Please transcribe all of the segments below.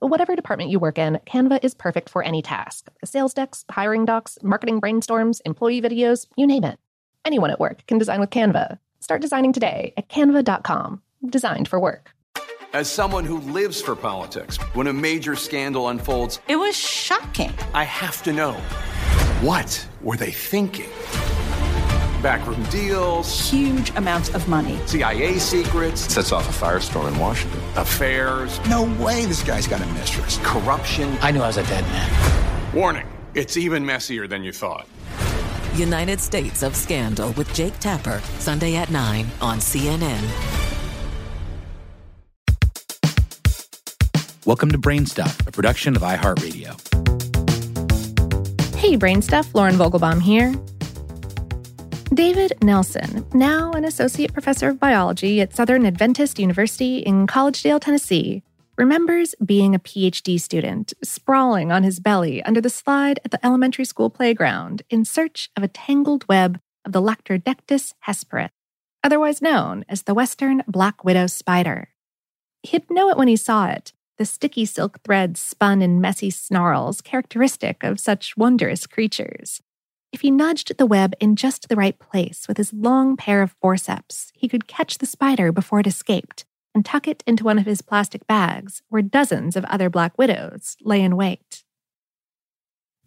Whatever department you work in, Canva is perfect for any task sales decks, hiring docs, marketing brainstorms, employee videos, you name it. Anyone at work can design with Canva. Start designing today at canva.com. Designed for work. As someone who lives for politics, when a major scandal unfolds, it was shocking. I have to know what were they thinking? Backroom deals, huge amounts of money, CIA secrets, sets off a firestorm in Washington, affairs. No way this guy's got a mistress. Corruption. I knew I was a dead man. Warning it's even messier than you thought. United States of Scandal with Jake Tapper, Sunday at 9 on CNN. Welcome to Brainstuff, a production of iHeartRadio. Hey, Brainstuff, Lauren Vogelbaum here. David Nelson, now an associate professor of biology at Southern Adventist University in Collegedale, Tennessee, remembers being a PhD student, sprawling on his belly under the slide at the elementary school playground in search of a tangled web of the Latrodectus hesperus, otherwise known as the Western black widow spider. He'd know it when he saw it, the sticky silk threads spun in messy snarls characteristic of such wondrous creatures. If he nudged the web in just the right place with his long pair of forceps, he could catch the spider before it escaped and tuck it into one of his plastic bags where dozens of other black widows lay in wait.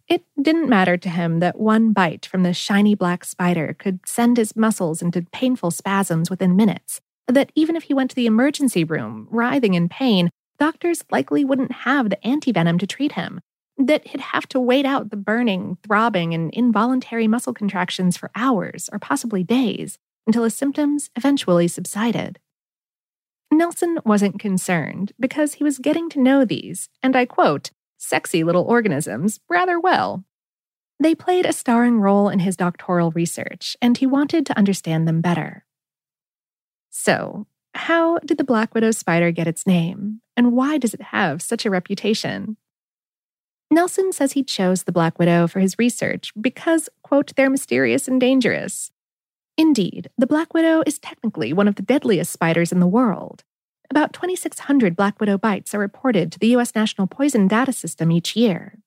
It didn't matter to him that one bite from the shiny black spider could send his muscles into painful spasms within minutes, that even if he went to the emergency room, writhing in pain, doctors likely wouldn't have the antivenom to treat him, that he'd have to wait out the burning, throbbing, and involuntary muscle contractions for hours or possibly days until his symptoms eventually subsided. Nelson wasn't concerned because he was getting to know these, and I quote, sexy little organisms rather well. They played a starring role in his doctoral research, and he wanted to understand them better. So, how did the black widow spider get its name, and why does it have such a reputation? Nelson says he chose the black widow for his research because, quote, they're mysterious and dangerous. Indeed, the black widow is technically one of the deadliest spiders in the world. About 2,600 black widow bites are reported to the U.S. National Poison Data System each year.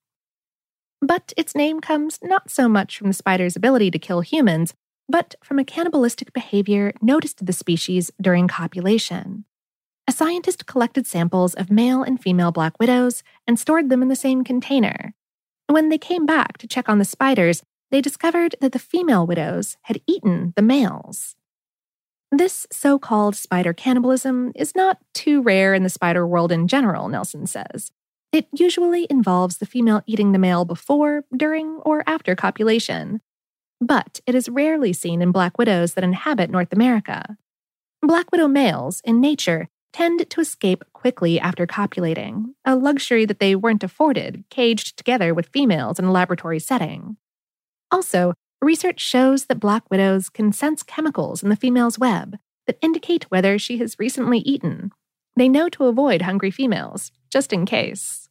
But its name comes not so much from the spider's ability to kill humans, but from a cannibalistic behavior noticed to the species during copulation. A scientist collected samples of male and female black widows and stored them in the same container. When they came back to check on the spiders, they discovered that the female widows had eaten the males. This so called spider cannibalism is not too rare in the spider world in general, Nelson says. It usually involves the female eating the male before, during, or after copulation. But it is rarely seen in black widows that inhabit North America. Black widow males, in nature, tend to escape quickly after copulating, a luxury that they weren't afforded, caged together with females in a laboratory setting. Also, research shows that black widows can sense chemicals in the female's web that indicate whether she has recently eaten. They know to avoid hungry females, just in case.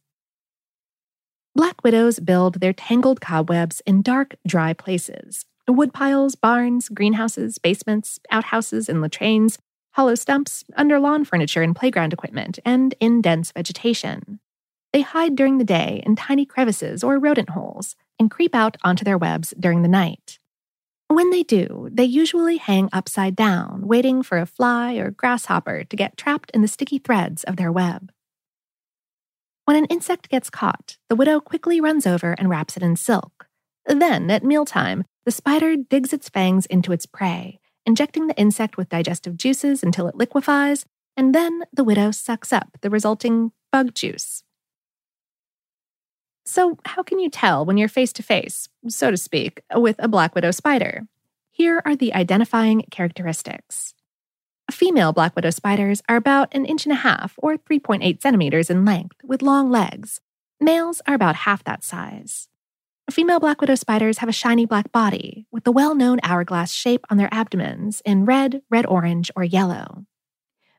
Black widows build their tangled cobwebs in dark, dry places woodpiles, barns, greenhouses, basements, outhouses, and latrines, hollow stumps, under lawn furniture and playground equipment, and in dense vegetation. They hide during the day in tiny crevices or rodent holes and creep out onto their webs during the night. When they do, they usually hang upside down, waiting for a fly or grasshopper to get trapped in the sticky threads of their web. When an insect gets caught, the widow quickly runs over and wraps it in silk. Then, at mealtime, the spider digs its fangs into its prey, injecting the insect with digestive juices until it liquefies, and then the widow sucks up the resulting bug juice. So, how can you tell when you're face to face, so to speak, with a black widow spider? Here are the identifying characteristics. Female black widow spiders are about an inch and a half or 3.8 centimeters in length with long legs. Males are about half that size. Female black widow spiders have a shiny black body with the well known hourglass shape on their abdomens in red, red orange, or yellow.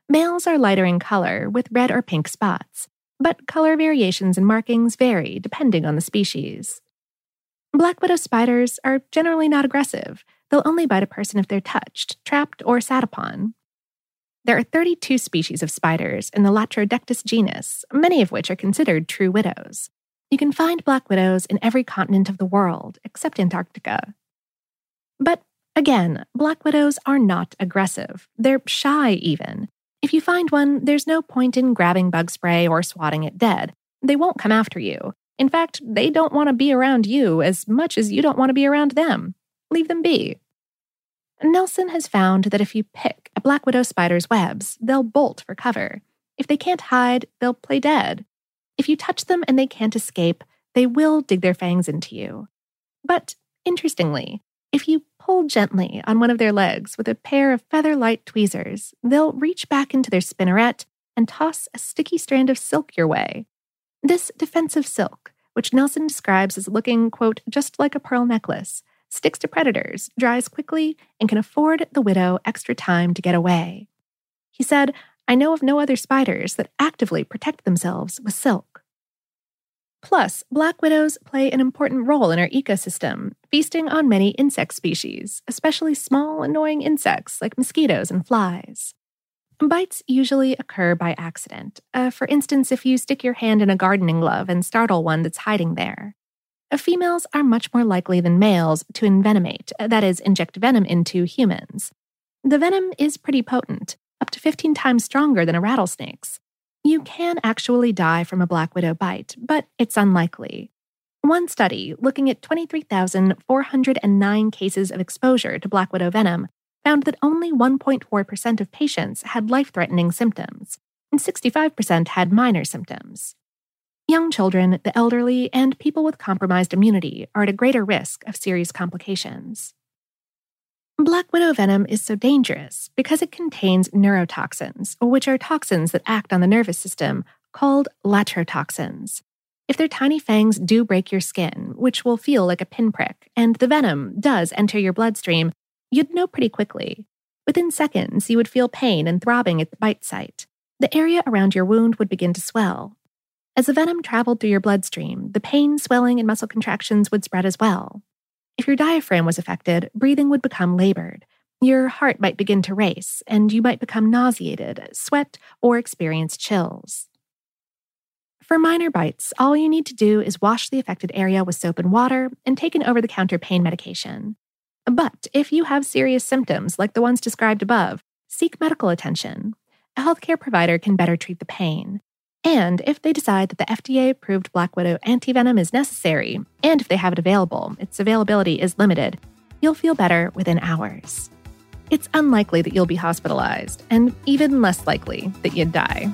Males are lighter in color with red or pink spots, but color variations and markings vary depending on the species. Black widow spiders are generally not aggressive. They'll only bite a person if they're touched, trapped, or sat upon. There are 32 species of spiders in the Latrodectus genus, many of which are considered true widows. You can find black widows in every continent of the world except Antarctica. But again, black widows are not aggressive. They're shy, even. If you find one, there's no point in grabbing bug spray or swatting it dead. They won't come after you. In fact, they don't want to be around you as much as you don't want to be around them. Leave them be. Nelson has found that if you pick a black widow spider's webs, they'll bolt for cover. If they can't hide, they'll play dead. If you touch them and they can't escape, they will dig their fangs into you. But interestingly, if you pull gently on one of their legs with a pair of feather light tweezers, they'll reach back into their spinneret and toss a sticky strand of silk your way. This defensive silk, which Nelson describes as looking, quote, just like a pearl necklace, sticks to predators, dries quickly, and can afford the widow extra time to get away. He said, I know of no other spiders that actively protect themselves with silk. Plus, black widows play an important role in our ecosystem, feasting on many insect species, especially small, annoying insects like mosquitoes and flies. Bites usually occur by accident. Uh, for instance, if you stick your hand in a gardening glove and startle one that's hiding there. Uh, females are much more likely than males to envenomate, uh, that is, inject venom into humans. The venom is pretty potent, up to 15 times stronger than a rattlesnake's. You can actually die from a black widow bite, but it's unlikely. One study, looking at 23,409 cases of exposure to black widow venom, found that only 1.4% of patients had life threatening symptoms, and 65% had minor symptoms. Young children, the elderly, and people with compromised immunity are at a greater risk of serious complications. Black widow venom is so dangerous because it contains neurotoxins, which are toxins that act on the nervous system, called latrotoxins. If their tiny fangs do break your skin, which will feel like a pinprick, and the venom does enter your bloodstream, you'd know pretty quickly. Within seconds, you would feel pain and throbbing at the bite site. The area around your wound would begin to swell. As the venom traveled through your bloodstream, the pain, swelling, and muscle contractions would spread as well. If your diaphragm was affected, breathing would become labored. Your heart might begin to race, and you might become nauseated, sweat, or experience chills. For minor bites, all you need to do is wash the affected area with soap and water and take an over the counter pain medication. But if you have serious symptoms like the ones described above, seek medical attention. A healthcare provider can better treat the pain. And if they decide that the FDA approved Black Widow antivenom is necessary, and if they have it available, its availability is limited, you'll feel better within hours. It's unlikely that you'll be hospitalized, and even less likely that you'd die.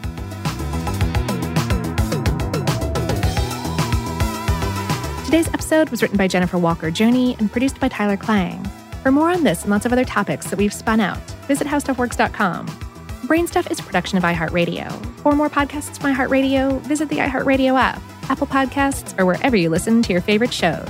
Today's episode was written by Jennifer Walker Journey and produced by Tyler Klang. For more on this and lots of other topics that we've spun out, visit howstuffworks.com. Brainstuff is production of iHeartRadio. For more podcasts from iHeartRadio, visit the iHeartRadio app, Apple Podcasts, or wherever you listen to your favorite shows.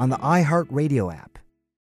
on the iHeartRadio app